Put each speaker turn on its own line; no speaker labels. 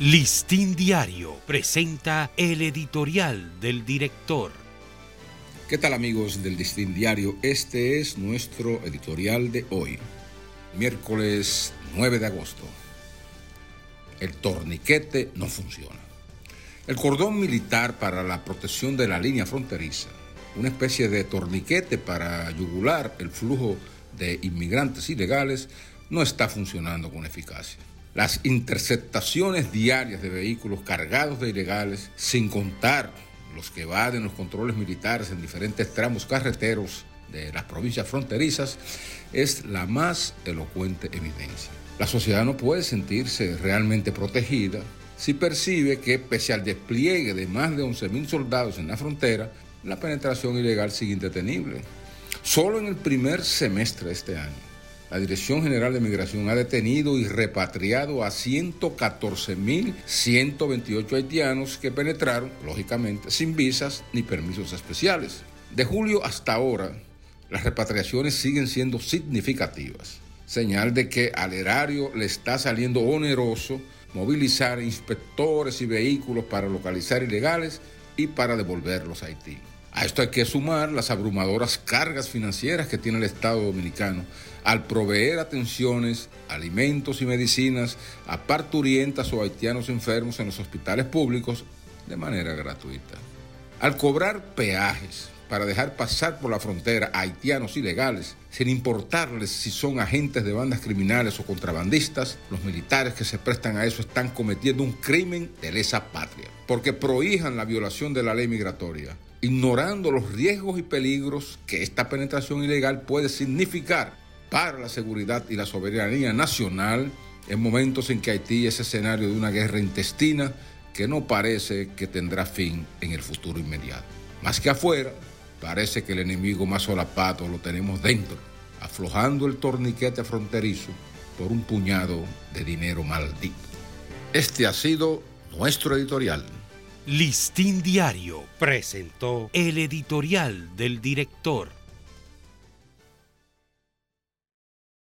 Listín Diario presenta el editorial del director.
¿Qué tal amigos del Listín Diario? Este es nuestro editorial de hoy, miércoles 9 de agosto. El torniquete no funciona. El cordón militar para la protección de la línea fronteriza, una especie de torniquete para yugular el flujo de inmigrantes ilegales, no está funcionando con eficacia. Las interceptaciones diarias de vehículos cargados de ilegales, sin contar los que evaden los controles militares en diferentes tramos carreteros de las provincias fronterizas, es la más elocuente evidencia. La sociedad no puede sentirse realmente protegida si percibe que pese al despliegue de más de 11.000 soldados en la frontera, la penetración ilegal sigue indetenible. Solo en el primer semestre de este año, la Dirección General de Migración ha detenido y repatriado a 114.128 haitianos que penetraron, lógicamente, sin visas ni permisos especiales. De julio hasta ahora, las repatriaciones siguen siendo significativas, señal de que al erario le está saliendo oneroso movilizar inspectores y vehículos para localizar ilegales y para devolverlos a Haití. A esto hay que sumar las abrumadoras cargas financieras que tiene el Estado dominicano al proveer atenciones, alimentos y medicinas a parturientas o haitianos enfermos en los hospitales públicos de manera gratuita. Al cobrar peajes para dejar pasar por la frontera a haitianos ilegales, sin importarles si son agentes de bandas criminales o contrabandistas, los militares que se prestan a eso están cometiendo un crimen de lesa patria, porque prohíjan la violación de la ley migratoria ignorando los riesgos y peligros que esta penetración ilegal puede significar para la seguridad y la soberanía nacional en momentos en que Haití es escenario de una guerra intestina que no parece que tendrá fin en el futuro inmediato. Más que afuera, parece que el enemigo más solapato lo tenemos dentro, aflojando el torniquete fronterizo por un puñado de dinero maldito. Este ha sido nuestro editorial.
Listín Diario presentó el editorial del director.